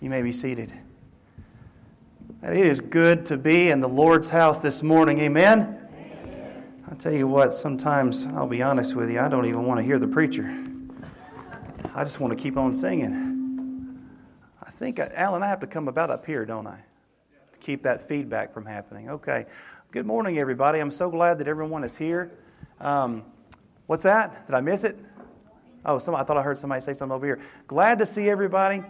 You may be seated. It is good to be in the Lord's house this morning. Amen? Amen. I tell you what, sometimes, I'll be honest with you, I don't even want to hear the preacher. I just want to keep on singing. I think, Alan, I have to come about up here, don't I? To keep that feedback from happening. Okay. Good morning, everybody. I'm so glad that everyone is here. Um, what's that? Did I miss it? Oh, some, I thought I heard somebody say something over here. Glad to see everybody.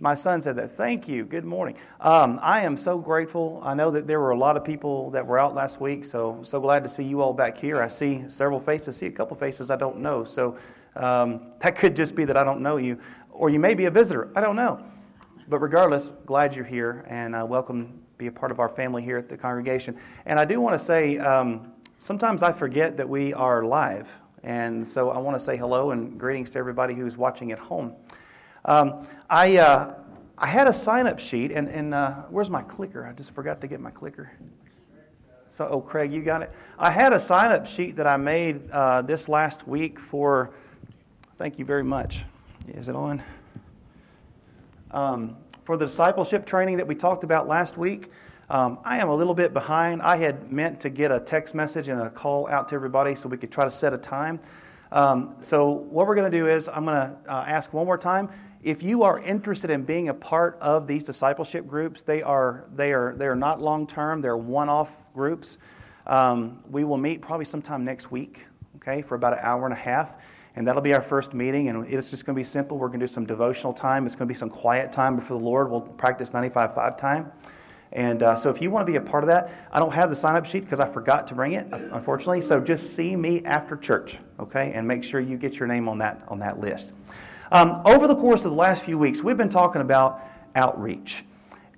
My son said that. Thank you. Good morning. Um, I am so grateful. I know that there were a lot of people that were out last week, so so glad to see you all back here. I see several faces. I see a couple faces I don't know. So um, that could just be that I don't know you, or you may be a visitor. I don't know. But regardless, glad you're here and uh, welcome. Be a part of our family here at the congregation. And I do want to say, um, sometimes I forget that we are live, and so I want to say hello and greetings to everybody who's watching at home. Um, I, uh, I had a sign up sheet, and, and uh, where's my clicker? I just forgot to get my clicker. So, oh, Craig, you got it? I had a sign up sheet that I made uh, this last week for, thank you very much. Is it on? Um, for the discipleship training that we talked about last week. Um, I am a little bit behind. I had meant to get a text message and a call out to everybody so we could try to set a time. Um, so, what we're going to do is, I'm going to uh, ask one more time if you are interested in being a part of these discipleship groups, they are, they are, they are not long term, they're one off groups. Um, we will meet probably sometime next week, okay, for about an hour and a half. And that'll be our first meeting. And it's just going to be simple. We're going to do some devotional time. It's going to be some quiet time before the Lord. We'll practice 95.5 time. And uh, so if you want to be a part of that, I don't have the sign up sheet because I forgot to bring it, unfortunately. So just see me after church, okay? And make sure you get your name on that, on that list. Um, over the course of the last few weeks, we've been talking about outreach.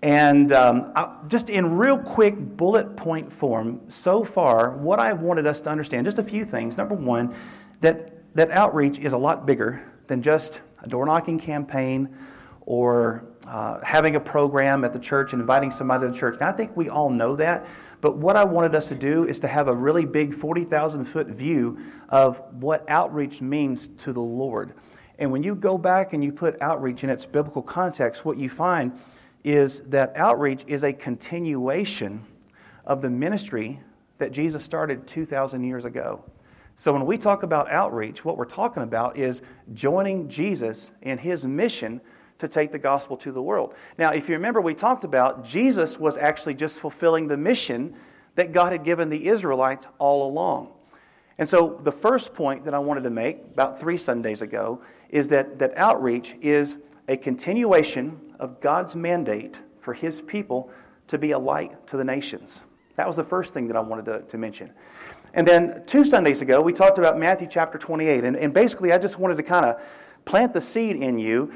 And um, just in real quick bullet point form, so far, what I've wanted us to understand, just a few things. Number one, that, that outreach is a lot bigger than just a door knocking campaign or uh, having a program at the church and inviting somebody to the church. Now, I think we all know that. But what I wanted us to do is to have a really big 40,000 foot view of what outreach means to the Lord. And when you go back and you put outreach in its biblical context, what you find is that outreach is a continuation of the ministry that Jesus started 2,000 years ago. So when we talk about outreach, what we're talking about is joining Jesus in his mission to take the gospel to the world. Now, if you remember, we talked about Jesus was actually just fulfilling the mission that God had given the Israelites all along. And so the first point that I wanted to make about three Sundays ago is that, that outreach is a continuation of God's mandate for his people to be a light to the nations. That was the first thing that I wanted to, to mention. And then two Sundays ago, we talked about Matthew chapter 28. And, and basically, I just wanted to kind of plant the seed in you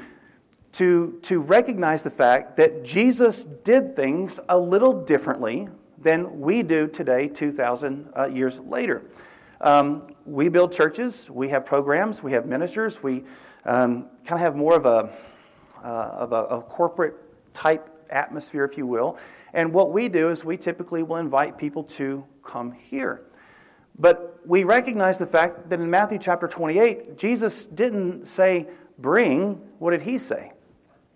to, to recognize the fact that Jesus did things a little differently than we do today, 2,000 uh, years later. Um, we build churches, we have programs, we have ministers, we um, kind of have more of a, uh, of a, a corporate type atmosphere, if you will. And what we do is we typically will invite people to come here. But we recognize the fact that in Matthew chapter 28, Jesus didn't say, bring. What did he say?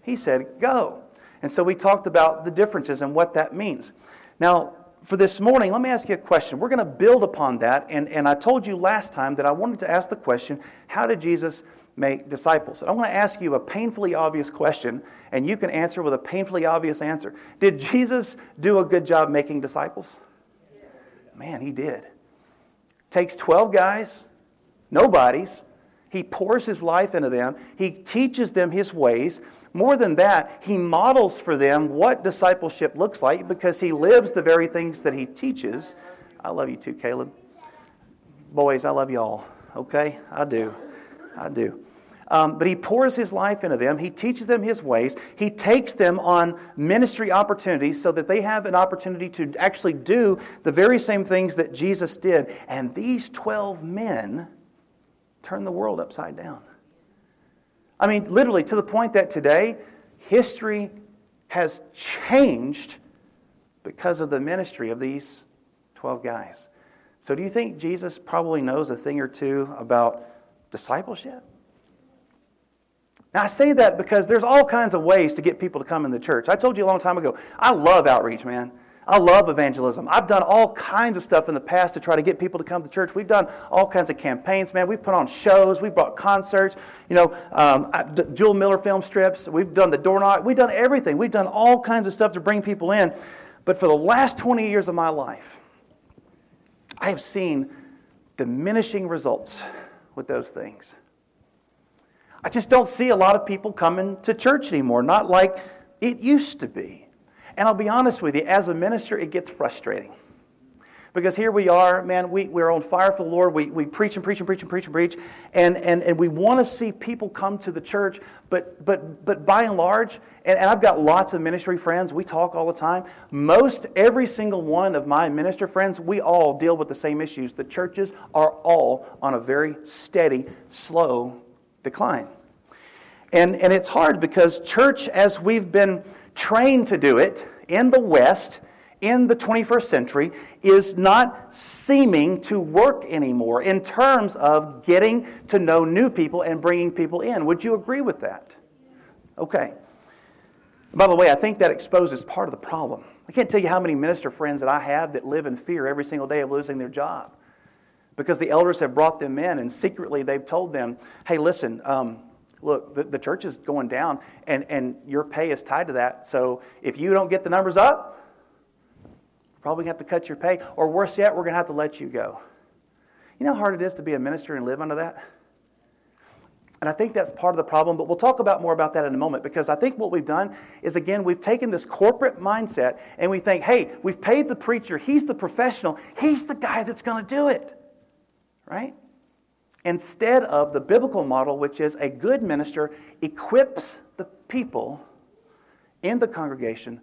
He said, go. And so we talked about the differences and what that means. Now, for this morning, let me ask you a question. We're going to build upon that. And, and I told you last time that I wanted to ask the question how did Jesus make disciples? And I want to ask you a painfully obvious question, and you can answer with a painfully obvious answer. Did Jesus do a good job making disciples? Man, he did. Takes 12 guys, nobodies. He pours his life into them. He teaches them his ways. More than that, he models for them what discipleship looks like because he lives the very things that he teaches. I love you too, Caleb. Boys, I love you all. Okay? I do. I do. Um, but he pours his life into them. He teaches them his ways. He takes them on ministry opportunities so that they have an opportunity to actually do the very same things that Jesus did. And these 12 men turn the world upside down. I mean, literally, to the point that today, history has changed because of the ministry of these 12 guys. So, do you think Jesus probably knows a thing or two about discipleship? Now, I say that because there's all kinds of ways to get people to come in the church. I told you a long time ago, I love outreach, man. I love evangelism. I've done all kinds of stuff in the past to try to get people to come to church. We've done all kinds of campaigns, man. We've put on shows. We've brought concerts. You know, um, Jule Miller film strips. We've done the door knock. We've done everything. We've done all kinds of stuff to bring people in. But for the last 20 years of my life, I have seen diminishing results with those things. I just don't see a lot of people coming to church anymore, not like it used to be. And I'll be honest with you, as a minister, it gets frustrating. Because here we are, man, we, we're on fire for the Lord. We, we preach and preach and preach and preach and preach. And, and, and we want to see people come to the church. But, but, but by and large, and, and I've got lots of ministry friends, we talk all the time. Most, every single one of my minister friends, we all deal with the same issues. The churches are all on a very steady, slow decline. And, and it's hard because church, as we've been trained to do it in the West in the 21st century is not seeming to work anymore in terms of getting to know new people and bringing people in. Would you agree with that? Okay. By the way, I think that exposes part of the problem. I can't tell you how many minister friends that I have that live in fear every single day of losing their job because the elders have brought them in and secretly they've told them, hey, listen, um, look, the, the church is going down and, and your pay is tied to that. So if you don't get the numbers up, probably have to cut your pay. Or worse yet, we're going to have to let you go. You know how hard it is to be a minister and live under that? And I think that's part of the problem, but we'll talk about more about that in a moment because I think what we've done is again, we've taken this corporate mindset and we think, hey, we've paid the preacher, he's the professional, he's the guy that's going to do it. Right? Instead of the biblical model, which is a good minister equips the people in the congregation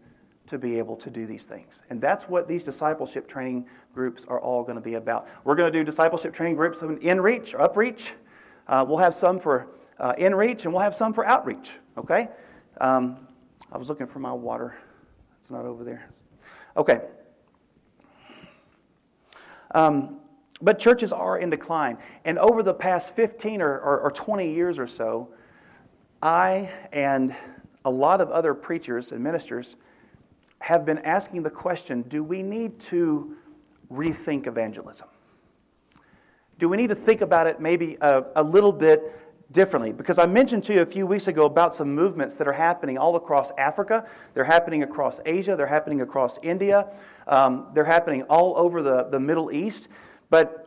to be able to do these things. And that's what these discipleship training groups are all going to be about. We're going to do discipleship training groups of in reach or upreach. Uh, we'll have some for uh, in reach and we'll have some for outreach. Okay? Um, I was looking for my water. It's not over there. Okay. Um, but churches are in decline. And over the past 15 or, or, or 20 years or so, I and a lot of other preachers and ministers have been asking the question do we need to rethink evangelism? Do we need to think about it maybe a, a, little bit differently? Because I mentioned to you a few weeks ago about some movements that are happening all across Africa. They're happening across Asia. They're happening across India. Um, they're happening all over the, the Middle East. But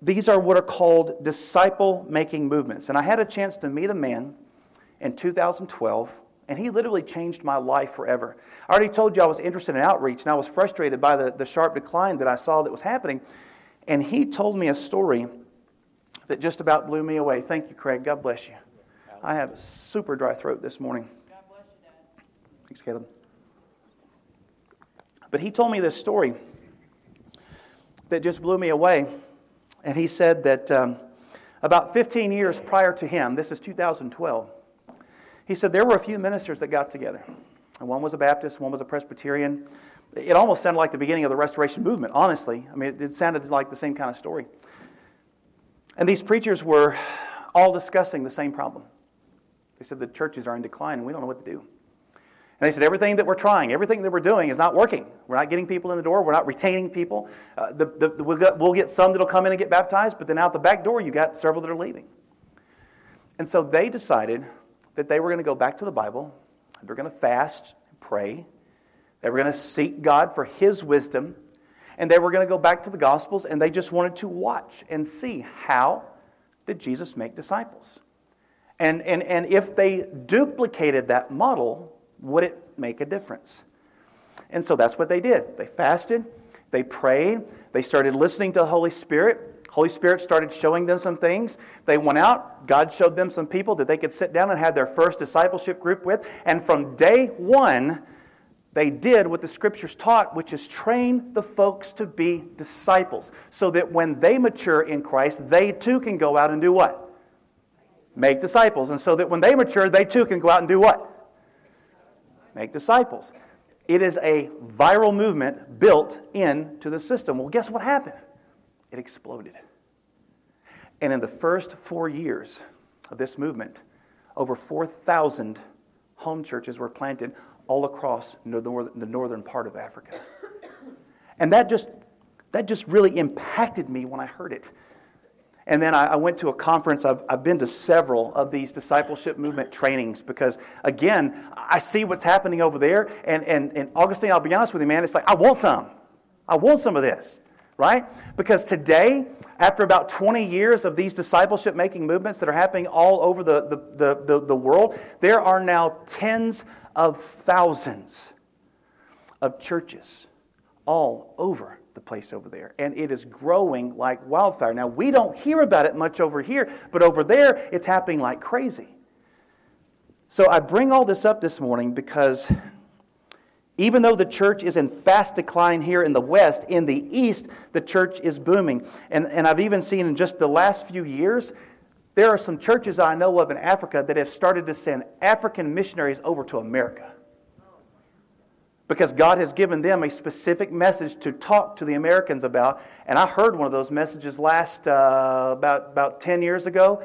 these are what are called disciple making movements. And I had a chance to meet a man in 2012, and he literally changed my life forever. I already told you I was interested in outreach, and I was frustrated by the, the sharp decline that I saw that was happening. And he told me a story that just about blew me away. Thank you, Craig. God bless you. I have a super dry throat this morning. God bless you, Dad. Thanks, Caleb. But he told me this story that just blew me away. And he said that um, about 15 years prior to him, this is 2012, he said there were a few ministers that got together. And one was a Baptist, one was a Presbyterian. It almost sounded like the beginning of the Restoration Movement, honestly. I mean, it, it sounded like the same kind of story. And these preachers were all discussing the same problem. They said the churches are in decline and we don't know what to do. And they said, everything that we're trying, everything that we're doing is not working. We're not getting people in the door. We're not retaining people. Uh, the, the, we'll, get, we'll get some that'll come in and get baptized, but then out the back door, you got several that are leaving. And so they decided that they were going to go back to the Bible. They were going to fast and pray. They were going to seek God for His wisdom. And they were going to go back to the Gospels, and they just wanted to watch and see how did Jesus make disciples. And, and, and if they duplicated that model, would it make a difference? And so that's what they did. They fasted, they prayed, they started listening to the Holy Spirit. Holy Spirit started showing them some things. They went out. God showed them some people that they could sit down and have their first discipleship group with. And from day one, they did what the scriptures taught, which is train the folks to be disciples. So that when they mature in Christ, they too can go out and do what? Make disciples. And so that when they mature, they too can go out and do what? Make disciples. It is a viral movement built into the system. Well, guess what happened? It exploded. And in the first four years of this movement, over 4,000 home churches were planted all across the northern part of Africa. And that just, that just really impacted me when I heard it. And then I, I went to a conference. I've, I've been to several of these discipleship movement trainings because, again, I see what's happening over there. And, and, and Augustine, I'll be honest with you, man, it's like, I want some. I want some of this, right? Because today, after about 20 years of these discipleship making movements that are happening all over the, the, the, the, the world, there are now tens of thousands of churches all over the place over there. And it is growing like wildfire. Now, we don't hear about it much over here, but over there, it's happening like crazy. So I bring all this up this morning because even though the church is in fast decline here in the West, in the East, the church is booming. And, and I've even seen in just the last few years, there are some churches I know of in Africa that have started to send African missionaries over to America. Because God has given them a specific message to talk to the Americans about. And I heard one of those messages last uh, about, about 10 years ago.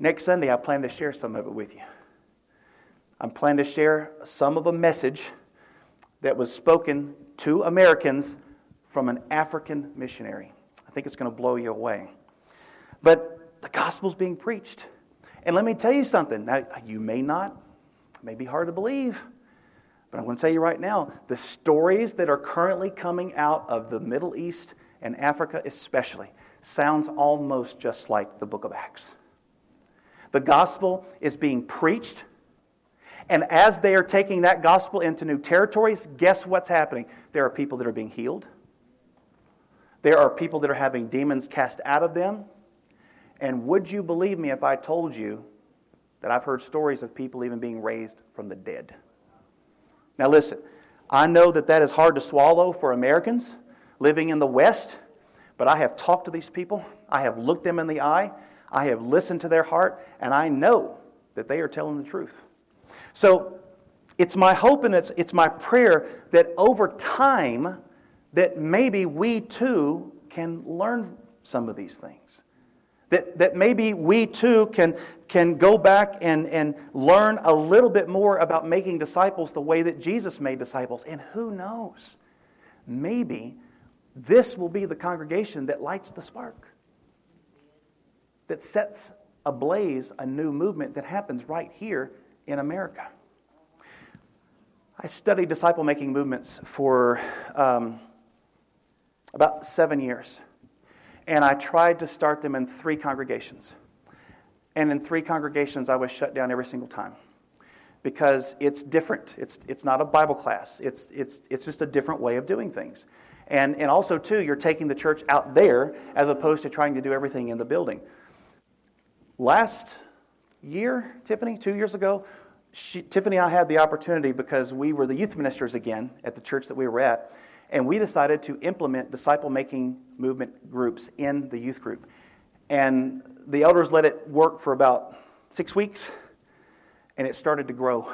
Next Sunday, I plan to share some of it with you. I'm planning to share some of a message that was spoken to Americans from an African missionary. I think it's going to blow you away. But the gospel's being preached. And let me tell you something. Now, you may not, it may be hard to believe, but I'm going to tell you right now the stories that are currently coming out of the Middle East and Africa, especially, sounds almost just like the book of Acts. The gospel is being preached and as they are taking that gospel into new territories, guess what's happening? There are people that are being healed. There are people that are having demons cast out of them. And would you believe me if I told you that I've heard stories of people even being raised from the dead? Now, listen, I know that that is hard to swallow for Americans living in the West, but I have talked to these people. I have looked them in the eye. I have listened to their heart, and I know that they are telling the truth. So it's my hope and it's, it's my prayer that over time that maybe we too can learn some of these things. That, that maybe we too can, can go back and, and learn a little bit more about making disciples the way that Jesus made disciples. And who knows? Maybe this will be the congregation that lights the spark, that sets ablaze a new movement that happens right here in America. I studied disciple making movements for um, about seven years. And I tried to start them in three congregations. And in three congregations, I was shut down every single time because it's different. It's, it's not a Bible class, it's, it's, it's just a different way of doing things. And, and also, too, you're taking the church out there as opposed to trying to do everything in the building. Last year, Tiffany, two years ago, she, Tiffany and I had the opportunity because we were the youth ministers again at the church that we were at, and we decided to implement disciple making movement groups in the youth group. And the elders let it work for about six weeks, and it started to grow.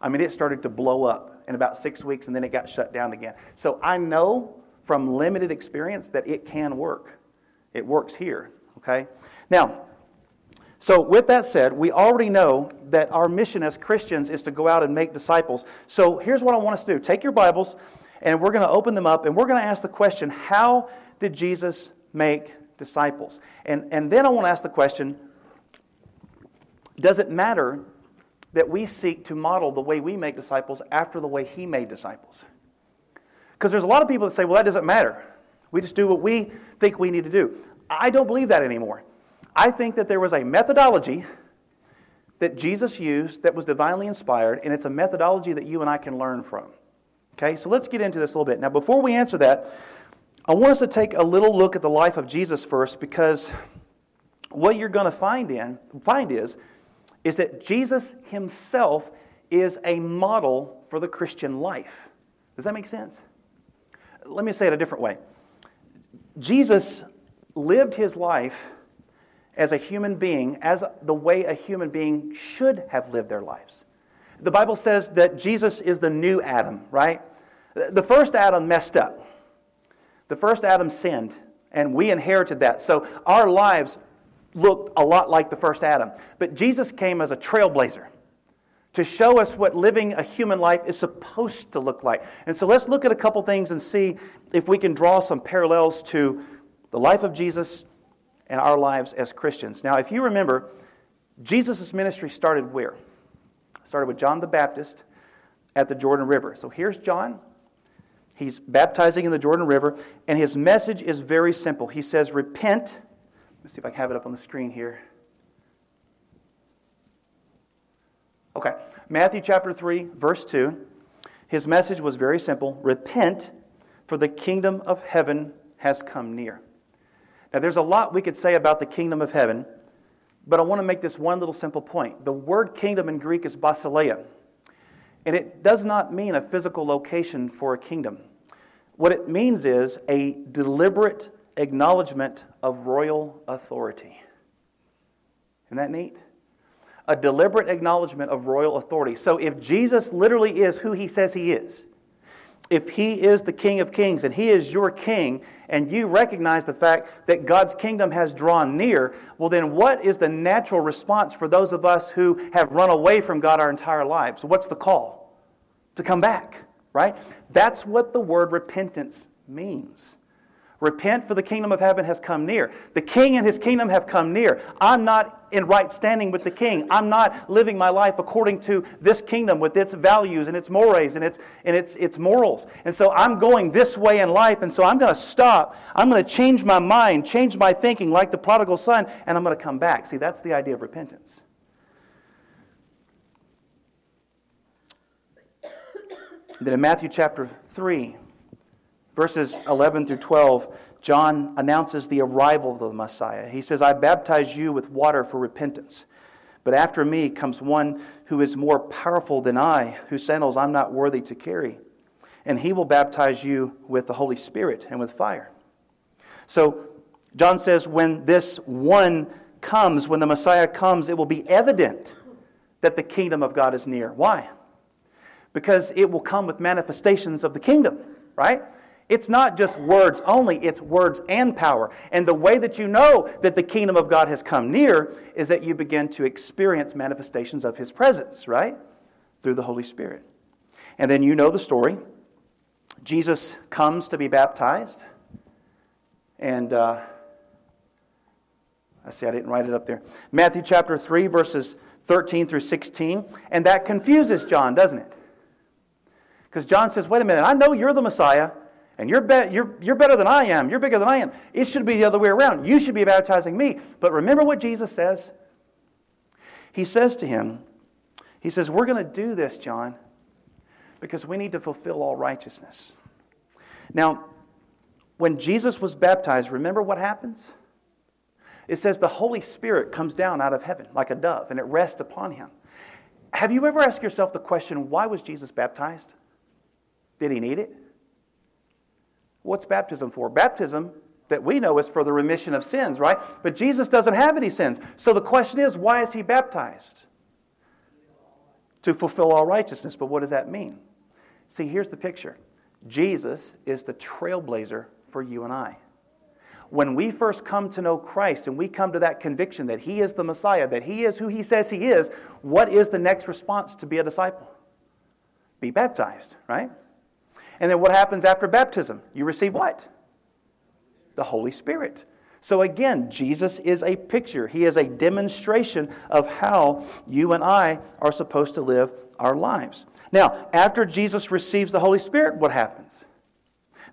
I mean, it started to blow up in about six weeks, and then it got shut down again. So I know from limited experience that it can work. It works here, okay? Now, so, with that said, we already know that our mission as Christians is to go out and make disciples. So, here's what I want us to do take your Bibles, and we're going to open them up, and we're going to ask the question how did Jesus make disciples? And, and then I want to ask the question does it matter that we seek to model the way we make disciples after the way he made disciples? Because there's a lot of people that say, well, that doesn't matter. We just do what we think we need to do. I don't believe that anymore. I think that there was a methodology that Jesus used that was divinely inspired, and it's a methodology that you and I can learn from. Okay, so let's get into this a little bit. Now, before we answer that, I want us to take a little look at the life of Jesus first because what you're going to find in find is is that Jesus himself is a model for the Christian life. Does that make sense? Let me say it a different way. Jesus lived his life as a human being as the way a human being should have lived their lives. The Bible says that Jesus is the new Adam, right? The first Adam messed up. The first Adam sinned, and we inherited that. So our lives looked a lot like the first Adam. But Jesus came as a trailblazer to show us what living a human life is supposed to look like. And so let's look at a couple things and see if we can draw some parallels to the life of Jesus and our lives as Christians. Now, if you remember, Jesus' ministry started where? Started with John the Baptist at the Jordan River. So here's John. He's baptizing in the Jordan River, and his message is very simple. He says, Repent. Let's see if I can have it up on the screen here. Okay, Matthew chapter 3, verse 2. His message was very simple Repent, for the kingdom of heaven has come near. Now, there's a lot we could say about the kingdom of heaven, but I want to make this one little simple point. The word kingdom in Greek is basileia, and it does not mean a physical location for a kingdom. What it means is a deliberate acknowledgement of royal authority. Isn't that neat? A deliberate acknowledgement of royal authority. So if Jesus literally is who he says he is, if he is the King of Kings and he is your King, and you recognize the fact that God's kingdom has drawn near, well, then what is the natural response for those of us who have run away from God our entire lives? What's the call? To come back, right? That's what the word repentance means. Repent, for the kingdom of heaven has come near. The king and his kingdom have come near. I'm not in right standing with the king. I'm not living my life according to this kingdom with its values and its mores and its, and its, its morals. And so I'm going this way in life, and so I'm going to stop. I'm going to change my mind, change my thinking like the prodigal son, and I'm going to come back. See, that's the idea of repentance. Then in Matthew chapter 3, Verses 11 through 12, John announces the arrival of the Messiah. He says, I baptize you with water for repentance. But after me comes one who is more powerful than I, whose sandals I'm not worthy to carry. And he will baptize you with the Holy Spirit and with fire. So, John says, when this one comes, when the Messiah comes, it will be evident that the kingdom of God is near. Why? Because it will come with manifestations of the kingdom, right? It's not just words only, it's words and power. And the way that you know that the kingdom of God has come near is that you begin to experience manifestations of his presence, right? Through the Holy Spirit. And then you know the story. Jesus comes to be baptized. And uh, I see I didn't write it up there. Matthew chapter 3, verses 13 through 16. And that confuses John, doesn't it? Because John says, wait a minute, I know you're the Messiah. And you're, be- you're, you're better than I am. You're bigger than I am. It should be the other way around. You should be baptizing me. But remember what Jesus says? He says to him, He says, We're going to do this, John, because we need to fulfill all righteousness. Now, when Jesus was baptized, remember what happens? It says the Holy Spirit comes down out of heaven like a dove and it rests upon him. Have you ever asked yourself the question, why was Jesus baptized? Did he need it? What's baptism for? Baptism that we know is for the remission of sins, right? But Jesus doesn't have any sins. So the question is, why is he baptized? To fulfill all righteousness. But what does that mean? See, here's the picture Jesus is the trailblazer for you and I. When we first come to know Christ and we come to that conviction that He is the Messiah, that He is who He says He is, what is the next response to be a disciple? Be baptized, right? And then what happens after baptism? You receive what? The Holy Spirit. So again, Jesus is a picture. He is a demonstration of how you and I are supposed to live our lives. Now, after Jesus receives the Holy Spirit, what happens?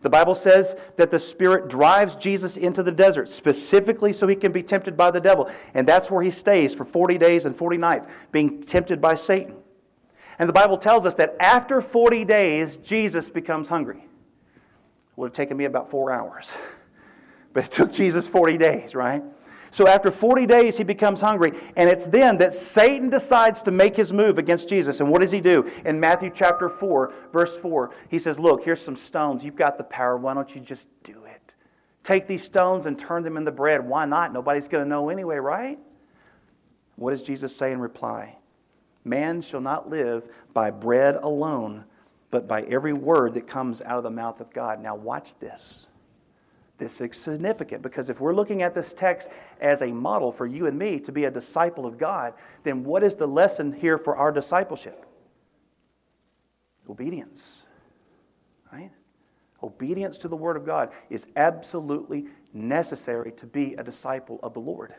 The Bible says that the Spirit drives Jesus into the desert, specifically so he can be tempted by the devil. And that's where he stays for 40 days and 40 nights, being tempted by Satan. And the Bible tells us that after 40 days, Jesus becomes hungry. It would have taken me about four hours. But it took Jesus 40 days, right? So after 40 days, he becomes hungry. And it's then that Satan decides to make his move against Jesus. And what does he do? In Matthew chapter 4, verse 4, he says, Look, here's some stones. You've got the power. Why don't you just do it? Take these stones and turn them into bread. Why not? Nobody's going to know anyway, right? What does Jesus say in reply? Man shall not live by bread alone, but by every word that comes out of the mouth of God. Now, watch this. This is significant because if we're looking at this text as a model for you and me to be a disciple of God, then what is the lesson here for our discipleship? Obedience. Right? Obedience to the Word of God is absolutely necessary to be a disciple of the Lord.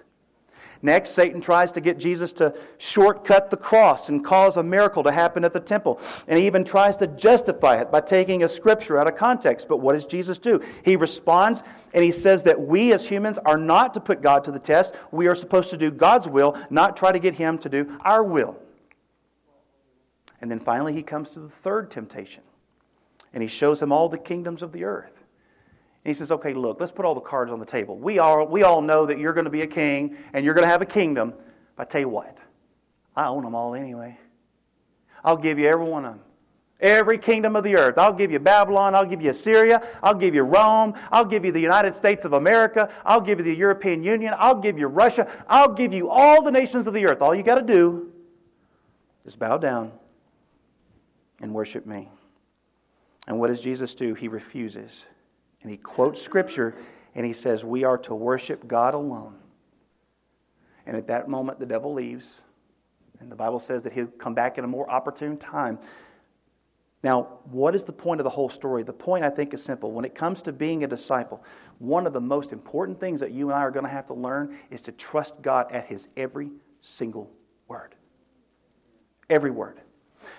Next, Satan tries to get Jesus to shortcut the cross and cause a miracle to happen at the temple. And he even tries to justify it by taking a scripture out of context. But what does Jesus do? He responds and he says that we as humans are not to put God to the test. We are supposed to do God's will, not try to get him to do our will. And then finally, he comes to the third temptation. And he shows him all the kingdoms of the earth. And he says, okay, look, let's put all the cards on the table. We all, we all know that you're going to be a king and you're going to have a kingdom. But I tell you what, I own them all anyway. I'll give you every one of them. Every kingdom of the earth. I'll give you Babylon. I'll give you Assyria. I'll give you Rome. I'll give you the United States of America. I'll give you the European Union. I'll give you Russia. I'll give you all the nations of the earth. All you got to do is bow down and worship me. And what does Jesus do? He refuses. And he quotes scripture and he says, We are to worship God alone. And at that moment, the devil leaves. And the Bible says that he'll come back in a more opportune time. Now, what is the point of the whole story? The point, I think, is simple. When it comes to being a disciple, one of the most important things that you and I are going to have to learn is to trust God at His every single word. Every word.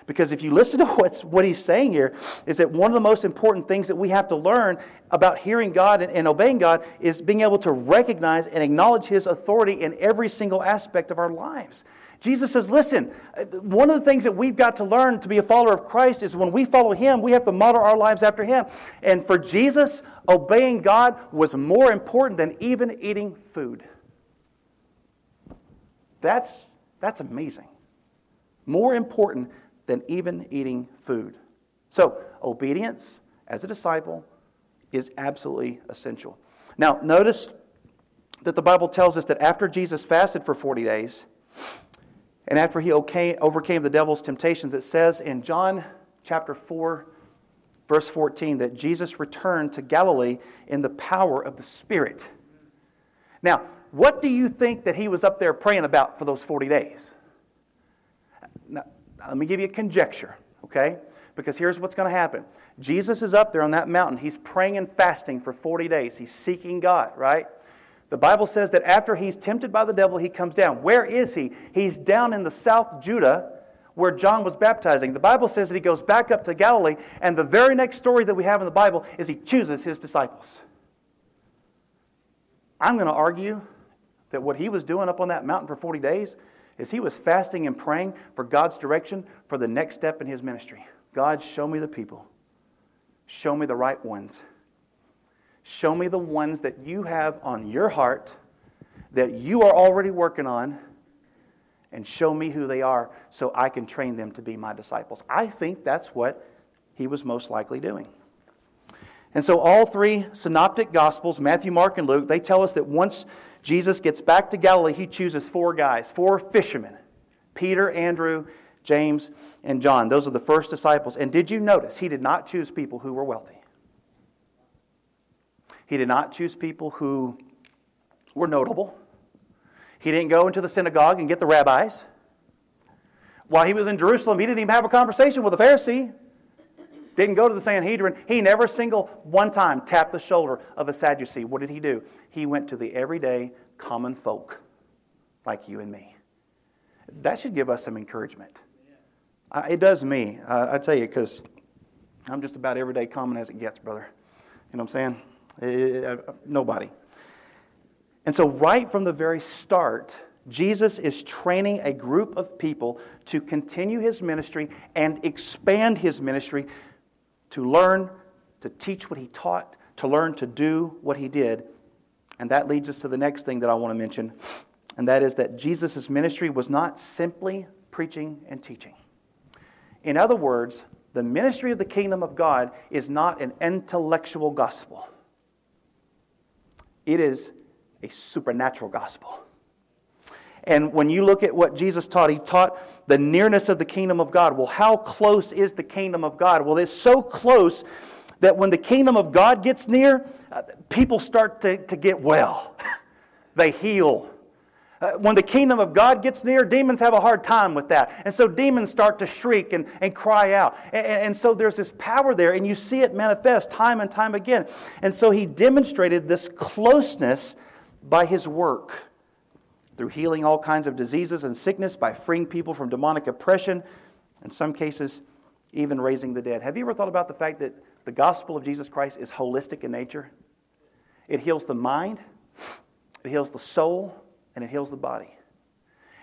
Because if you listen to what's, what he's saying here, is that one of the most important things that we have to learn about hearing God and, and obeying God is being able to recognize and acknowledge his authority in every single aspect of our lives. Jesus says, listen, one of the things that we've got to learn to be a follower of Christ is when we follow him, we have to model our lives after him. And for Jesus, obeying God was more important than even eating food. That's, that's amazing. More important than even eating food. So, obedience as a disciple is absolutely essential. Now, notice that the Bible tells us that after Jesus fasted for 40 days, and after he overcame the devil's temptations, it says in John chapter 4, verse 14, that Jesus returned to Galilee in the power of the Spirit. Now, what do you think that he was up there praying about for those 40 days? Now, let me give you a conjecture, okay? Because here's what's going to happen Jesus is up there on that mountain. He's praying and fasting for 40 days. He's seeking God, right? The Bible says that after he's tempted by the devil, he comes down. Where is he? He's down in the South Judah where John was baptizing. The Bible says that he goes back up to Galilee, and the very next story that we have in the Bible is he chooses his disciples. I'm going to argue that what he was doing up on that mountain for 40 days is he was fasting and praying for God's direction for the next step in his ministry. God, show me the people. Show me the right ones. Show me the ones that you have on your heart that you are already working on and show me who they are so I can train them to be my disciples. I think that's what he was most likely doing. And so all three synoptic gospels, Matthew, Mark, and Luke, they tell us that once Jesus gets back to Galilee, he chooses four guys, four fishermen Peter, Andrew, James, and John. Those are the first disciples. And did you notice he did not choose people who were wealthy? He did not choose people who were notable. He didn't go into the synagogue and get the rabbis. While he was in Jerusalem, he didn't even have a conversation with a Pharisee. Didn't go to the Sanhedrin. He never single one time tapped the shoulder of a Sadducee. What did he do? He went to the everyday common folk like you and me. That should give us some encouragement. I, it does me. I tell you, because I'm just about everyday common as it gets, brother. You know what I'm saying? It, uh, nobody. And so, right from the very start, Jesus is training a group of people to continue his ministry and expand his ministry to learn to teach what he taught, to learn to do what he did. And that leads us to the next thing that I want to mention, and that is that Jesus' ministry was not simply preaching and teaching. In other words, the ministry of the kingdom of God is not an intellectual gospel, it is a supernatural gospel. And when you look at what Jesus taught, he taught the nearness of the kingdom of God. Well, how close is the kingdom of God? Well, it's so close that when the kingdom of God gets near, uh, people start to, to get well. they heal. Uh, when the kingdom of God gets near, demons have a hard time with that. And so demons start to shriek and, and cry out. And, and so there's this power there, and you see it manifest time and time again. And so he demonstrated this closeness by his work through healing all kinds of diseases and sickness, by freeing people from demonic oppression, in some cases, even raising the dead. Have you ever thought about the fact that the gospel of Jesus Christ is holistic in nature? It heals the mind, it heals the soul, and it heals the body.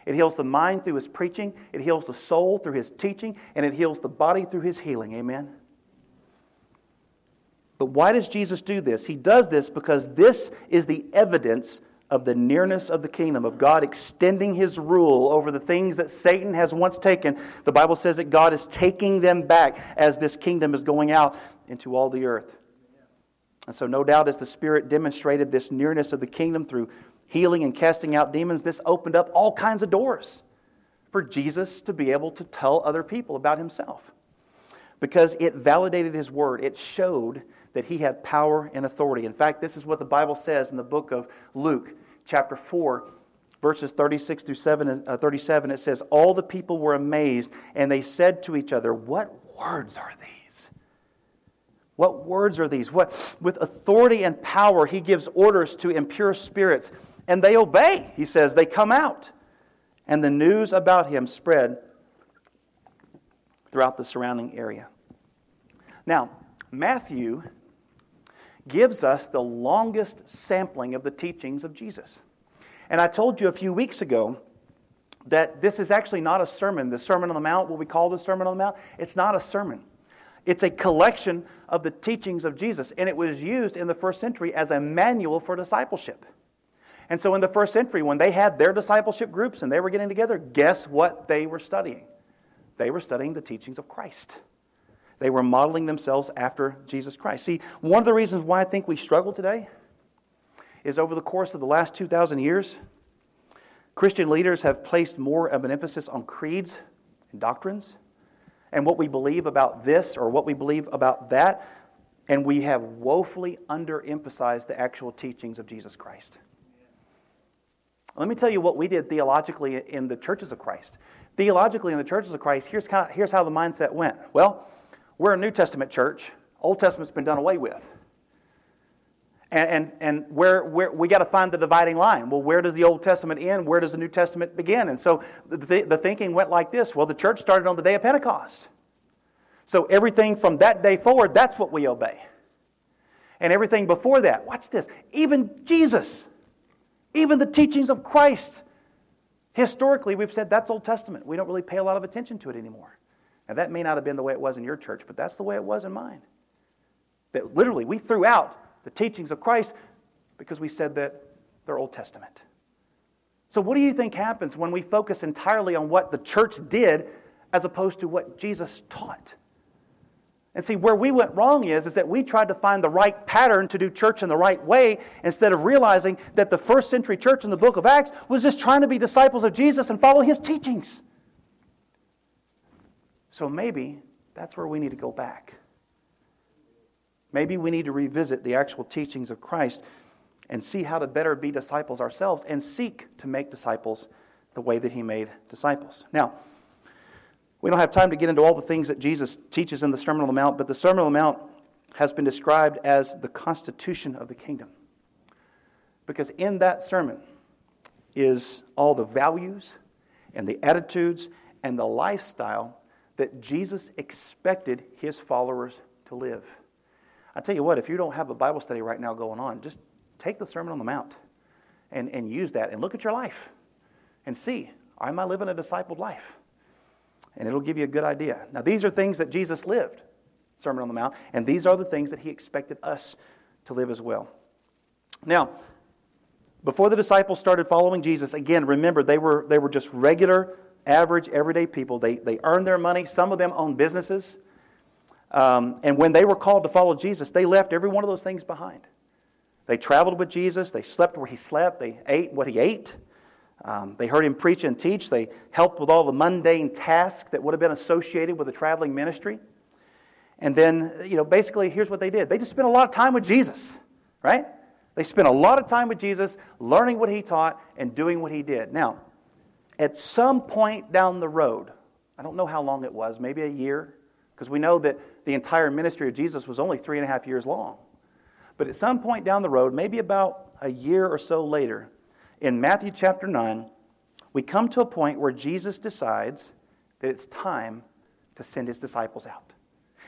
It heals the mind through his preaching, it heals the soul through his teaching, and it heals the body through his healing. Amen? But why does Jesus do this? He does this because this is the evidence of the nearness of the kingdom, of God extending his rule over the things that Satan has once taken. The Bible says that God is taking them back as this kingdom is going out into all the earth. And so, no doubt, as the Spirit demonstrated this nearness of the kingdom through healing and casting out demons, this opened up all kinds of doors for Jesus to be able to tell other people about himself. Because it validated his word, it showed that he had power and authority. In fact, this is what the Bible says in the book of Luke, chapter 4, verses 36 through 7, uh, 37. It says, All the people were amazed, and they said to each other, What words are these? What words are these? What, with authority and power, he gives orders to impure spirits, and they obey. He says, They come out. And the news about him spread throughout the surrounding area. Now, Matthew gives us the longest sampling of the teachings of Jesus. And I told you a few weeks ago that this is actually not a sermon. The Sermon on the Mount, what we call the Sermon on the Mount, it's not a sermon. It's a collection of the teachings of Jesus, and it was used in the first century as a manual for discipleship. And so, in the first century, when they had their discipleship groups and they were getting together, guess what they were studying? They were studying the teachings of Christ. They were modeling themselves after Jesus Christ. See, one of the reasons why I think we struggle today is over the course of the last 2,000 years, Christian leaders have placed more of an emphasis on creeds and doctrines and what we believe about this or what we believe about that, and we have woefully underemphasized the actual teachings of Jesus Christ. Let me tell you what we did theologically in the churches of Christ. Theologically, in the churches of Christ, here's, kind of, here's how the mindset went. Well, we're a New Testament church. Old Testament's been done away with. And, and, and where, where we got to find the dividing line. Well, where does the Old Testament end? Where does the New Testament begin? And so the, the thinking went like this well, the church started on the day of Pentecost. So everything from that day forward, that's what we obey. And everything before that, watch this, even Jesus, even the teachings of Christ, historically, we've said that's Old Testament. We don't really pay a lot of attention to it anymore. Now, that may not have been the way it was in your church, but that's the way it was in mine. That literally, we threw out the teachings of Christ because we said that they're Old Testament. So, what do you think happens when we focus entirely on what the church did as opposed to what Jesus taught? And see, where we went wrong is, is that we tried to find the right pattern to do church in the right way instead of realizing that the first century church in the book of Acts was just trying to be disciples of Jesus and follow his teachings. So maybe that's where we need to go back. Maybe we need to revisit the actual teachings of Christ and see how to better be disciples ourselves and seek to make disciples the way that he made disciples. Now, we don't have time to get into all the things that Jesus teaches in the Sermon on the Mount, but the Sermon on the Mount has been described as the constitution of the kingdom. Because in that sermon is all the values and the attitudes and the lifestyle that Jesus expected his followers to live. I tell you what, if you don't have a Bible study right now going on, just take the Sermon on the Mount and, and use that and look at your life and see, am I living a discipled life? And it'll give you a good idea. Now, these are things that Jesus lived, Sermon on the Mount, and these are the things that he expected us to live as well. Now, before the disciples started following Jesus, again, remember, they were, they were just regular average, everyday people. They, they earned their money. Some of them owned businesses. Um, and when they were called to follow Jesus, they left every one of those things behind. They traveled with Jesus. They slept where he slept. They ate what he ate. Um, they heard him preach and teach. They helped with all the mundane tasks that would have been associated with a traveling ministry. And then, you know, basically, here's what they did they just spent a lot of time with Jesus, right? They spent a lot of time with Jesus, learning what he taught and doing what he did. Now, at some point down the road, I don't know how long it was, maybe a year, because we know that the entire ministry of Jesus was only three and a half years long. But at some point down the road, maybe about a year or so later, in Matthew chapter 9, we come to a point where Jesus decides that it's time to send his disciples out.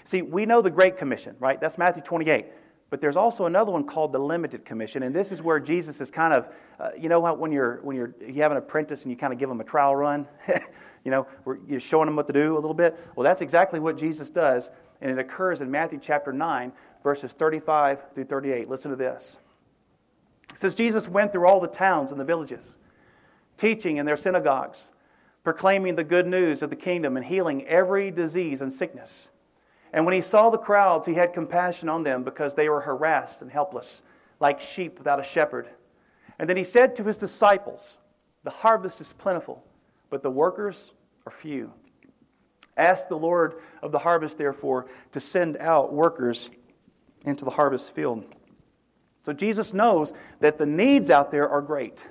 See, we know the Great Commission, right? That's Matthew 28. But there's also another one called the limited commission, and this is where Jesus is kind of, uh, you know, how when you're when you're you have an apprentice and you kind of give them a trial run, you know, you're showing them what to do a little bit. Well, that's exactly what Jesus does, and it occurs in Matthew chapter nine, verses 35 through 38. Listen to this. It says Jesus went through all the towns and the villages, teaching in their synagogues, proclaiming the good news of the kingdom, and healing every disease and sickness. And when he saw the crowds, he had compassion on them because they were harassed and helpless, like sheep without a shepherd. And then he said to his disciples, The harvest is plentiful, but the workers are few. Ask the Lord of the harvest, therefore, to send out workers into the harvest field. So Jesus knows that the needs out there are great.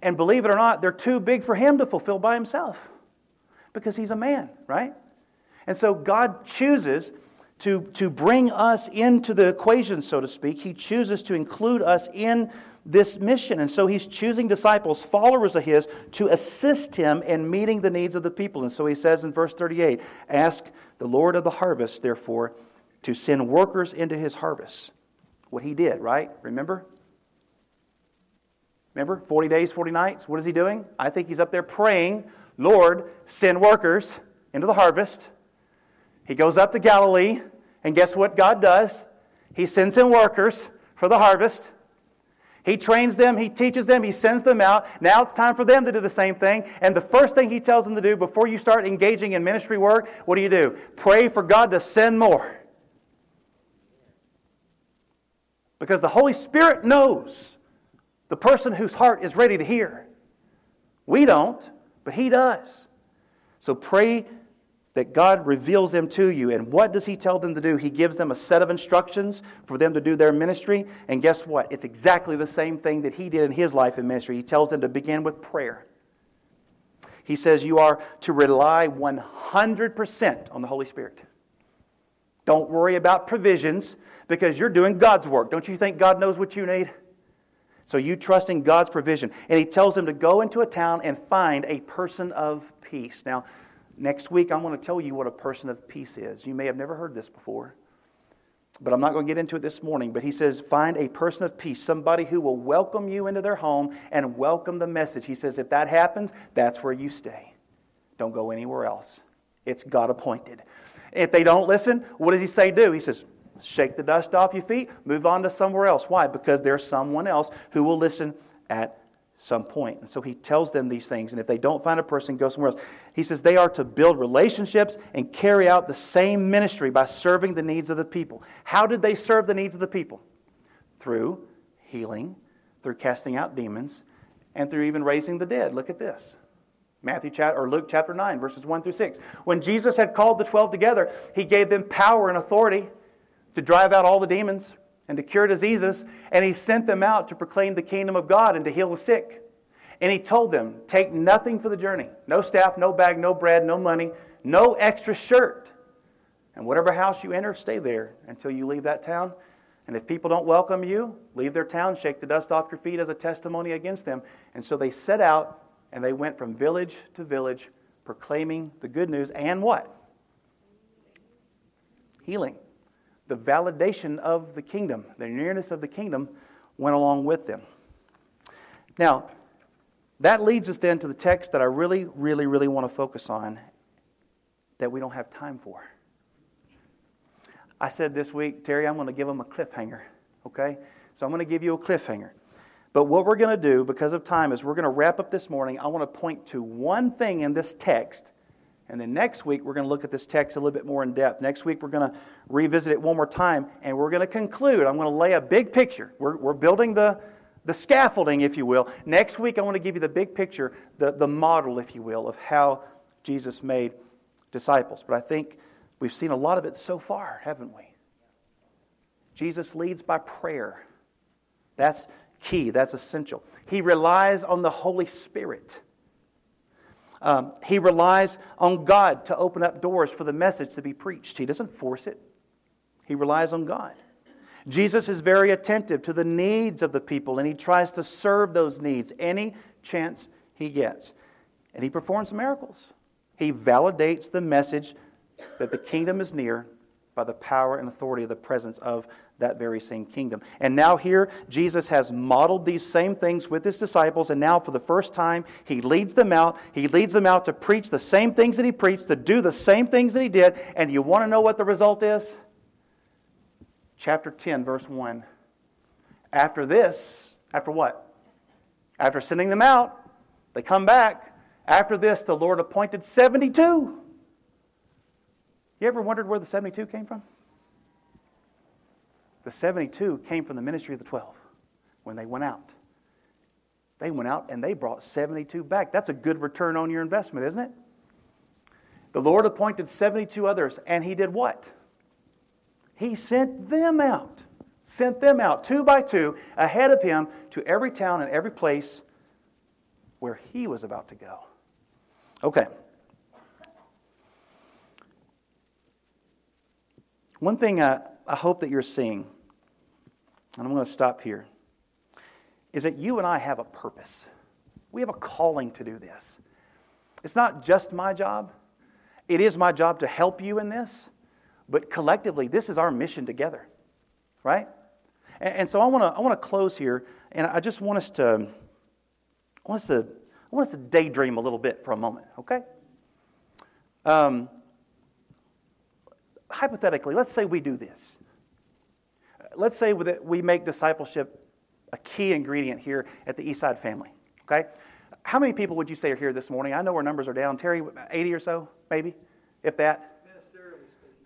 And believe it or not, they're too big for him to fulfill by himself because he's a man, right? And so God chooses to, to bring us into the equation, so to speak. He chooses to include us in this mission. And so he's choosing disciples, followers of his, to assist him in meeting the needs of the people. And so he says in verse 38 Ask the Lord of the harvest, therefore, to send workers into his harvest. What he did, right? Remember? Remember? 40 days, 40 nights. What is he doing? I think he's up there praying, Lord, send workers into the harvest. He goes up to Galilee, and guess what God does? He sends in workers for the harvest. He trains them, he teaches them, he sends them out. Now it's time for them to do the same thing. And the first thing he tells them to do before you start engaging in ministry work, what do you do? Pray for God to send more. Because the Holy Spirit knows the person whose heart is ready to hear. We don't, but he does. So pray that God reveals them to you. And what does He tell them to do? He gives them a set of instructions for them to do their ministry. And guess what? It's exactly the same thing that He did in His life and ministry. He tells them to begin with prayer. He says you are to rely 100% on the Holy Spirit. Don't worry about provisions because you're doing God's work. Don't you think God knows what you need? So you trust in God's provision. And he tells them to go into a town and find a person of peace. Now, Next week, I'm going to tell you what a person of peace is. You may have never heard this before, but I'm not going to get into it this morning. But he says, find a person of peace, somebody who will welcome you into their home and welcome the message. He says, if that happens, that's where you stay. Don't go anywhere else. It's God appointed. If they don't listen, what does he say do? He says, shake the dust off your feet, move on to somewhere else. Why? Because there's someone else who will listen at some point. And so he tells them these things. And if they don't find a person, go somewhere else. He says they are to build relationships and carry out the same ministry by serving the needs of the people. How did they serve the needs of the people? Through healing, through casting out demons, and through even raising the dead. Look at this. Matthew chapter, or Luke chapter 9, verses 1 through 6. When Jesus had called the 12 together, he gave them power and authority to drive out all the demons and to cure diseases, and he sent them out to proclaim the kingdom of God and to heal the sick. And he told them, Take nothing for the journey no staff, no bag, no bread, no money, no extra shirt. And whatever house you enter, stay there until you leave that town. And if people don't welcome you, leave their town, shake the dust off your feet as a testimony against them. And so they set out and they went from village to village proclaiming the good news and what? Healing the validation of the kingdom, the nearness of the kingdom, went along with them. Now, that leads us then to the text that I really, really, really want to focus on that we don't have time for. I said this week, Terry, I'm going to give them a cliffhanger, okay? So I'm going to give you a cliffhanger. But what we're going to do, because of time, is we're going to wrap up this morning. I want to point to one thing in this text and then next week, we're going to look at this text a little bit more in depth. Next week, we're going to revisit it one more time, and we're going to conclude. I'm going to lay a big picture. We're, we're building the, the scaffolding, if you will. Next week, I want to give you the big picture, the, the model, if you will, of how Jesus made disciples. But I think We've seen a lot of it so far, haven't we? Jesus leads by prayer. That's key, that's essential. He relies on the Holy Spirit. Um, he relies on God to open up doors for the message to be preached. He doesn't force it, he relies on God. Jesus is very attentive to the needs of the people, and he tries to serve those needs any chance he gets. And he performs miracles. He validates the message that the kingdom is near by the power and authority of the presence of that very same kingdom. And now, here, Jesus has modeled these same things with his disciples, and now, for the first time, he leads them out. He leads them out to preach the same things that he preached, to do the same things that he did. And you want to know what the result is? Chapter 10, verse 1. After this, after what? After sending them out, they come back. After this, the Lord appointed 72. You ever wondered where the 72 came from? The 72 came from the ministry of the 12 when they went out. They went out and they brought 72 back. That's a good return on your investment, isn't it? The Lord appointed 72 others, and He did what? He sent them out. Sent them out two by two ahead of Him to every town and every place where He was about to go. Okay. One thing I, I hope that you're seeing, and I'm going to stop here, is that you and I have a purpose. We have a calling to do this. It's not just my job, it is my job to help you in this, but collectively, this is our mission together, right? And, and so I want to I want to close here, and I just want us to I want us to I want us to daydream a little bit for a moment, okay? Um, hypothetically, let's say we do this. Let's say that we make discipleship a key ingredient here at the Eastside family, okay? How many people would you say are here this morning? I know our numbers are down. Terry, 80 or so, maybe, if that?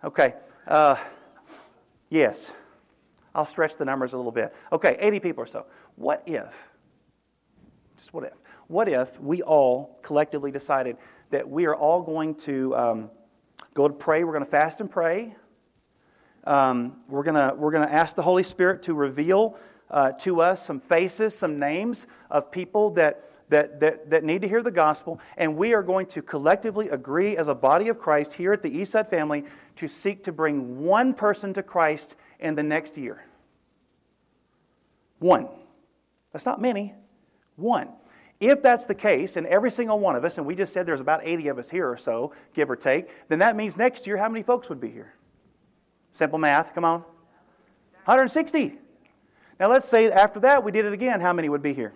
Okay. Uh, yes. I'll stretch the numbers a little bit. Okay, 80 people or so. What if, just what if, what if we all collectively decided that we are all going to um, go to pray? We're going to fast and pray. Um, we're going we're to ask the Holy Spirit to reveal uh, to us some faces, some names of people that, that, that, that need to hear the gospel, and we are going to collectively agree as a body of Christ here at the Eastside family to seek to bring one person to Christ in the next year. One. That's not many. One. If that's the case, and every single one of us, and we just said there's about 80 of us here or so, give or take, then that means next year, how many folks would be here? Simple math, come on. 160. Now let's say after that we did it again, how many would be here?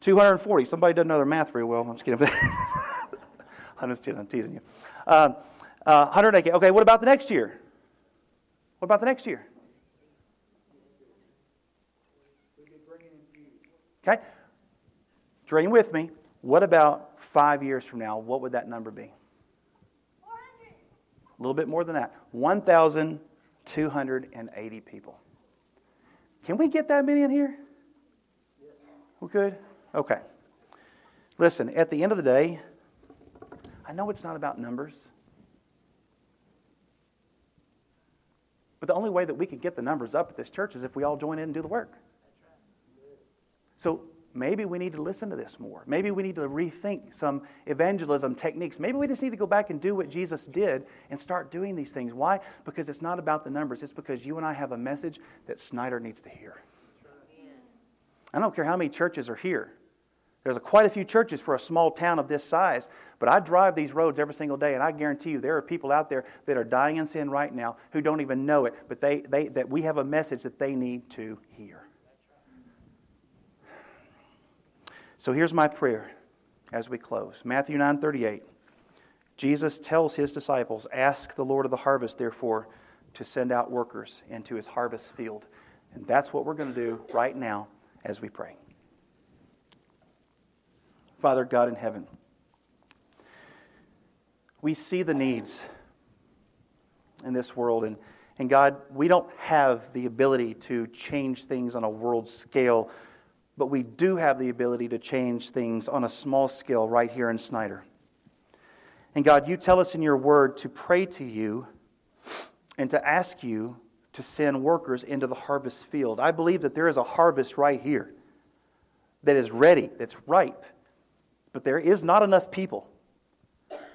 240. Somebody doesn't know their math very well. I'm just kidding. I'm just kidding. I'm teasing you. Uh, uh, 180. Okay, what about the next year? What about the next year? Okay, Dream with me. What about five years from now? What would that number be? 400. A little bit more than that. 1,280 people. Can we get that many in here? We good? Okay. Listen, at the end of the day, I know it's not about numbers. But the only way that we can get the numbers up at this church is if we all join in and do the work. So maybe we need to listen to this more. Maybe we need to rethink some evangelism techniques. Maybe we just need to go back and do what Jesus did and start doing these things. Why? Because it's not about the numbers, it's because you and I have a message that Snyder needs to hear. I don't care how many churches are here. There's a, quite a few churches for a small town of this size, but I drive these roads every single day, and I guarantee you there are people out there that are dying in sin right now who don't even know it, but they, they, that we have a message that they need to hear. So here's my prayer as we close. Matthew 9:38. Jesus tells his disciples, "Ask the Lord of the harvest therefore to send out workers into his harvest field." And that's what we're going to do right now as we pray. Father God in heaven, we see the needs in this world and and God, we don't have the ability to change things on a world scale but we do have the ability to change things on a small scale right here in Snyder. And God, you tell us in your word to pray to you and to ask you to send workers into the harvest field. I believe that there is a harvest right here that is ready, that's ripe, but there is not enough people.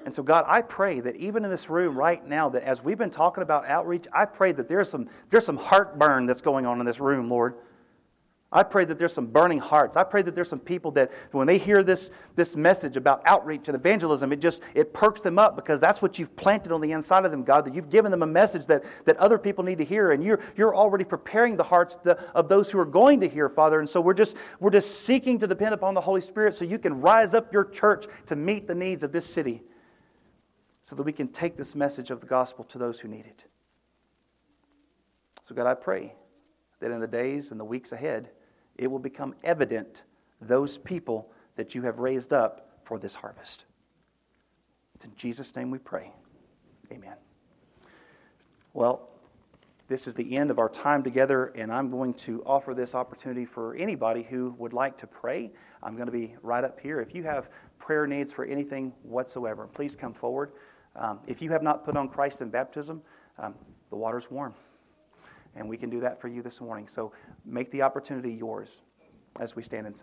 And so, God, I pray that even in this room right now, that as we've been talking about outreach, I pray that there's some, there's some heartburn that's going on in this room, Lord. I pray that there's some burning hearts. I pray that there's some people that when they hear this, this message about outreach and evangelism, it just it perks them up because that's what you've planted on the inside of them, God, that you've given them a message that, that other people need to hear. And you're, you're already preparing the hearts of those who are going to hear, Father. And so we're just, we're just seeking to depend upon the Holy Spirit so you can rise up your church to meet the needs of this city so that we can take this message of the gospel to those who need it. So, God, I pray that in the days and the weeks ahead, it will become evident those people that you have raised up for this harvest. It's in Jesus' name we pray. Amen. Well, this is the end of our time together, and I'm going to offer this opportunity for anybody who would like to pray. I'm going to be right up here. If you have prayer needs for anything whatsoever, please come forward. Um, if you have not put on Christ in baptism, um, the water's warm. And we can do that for you this morning. So make the opportunity yours as we stand and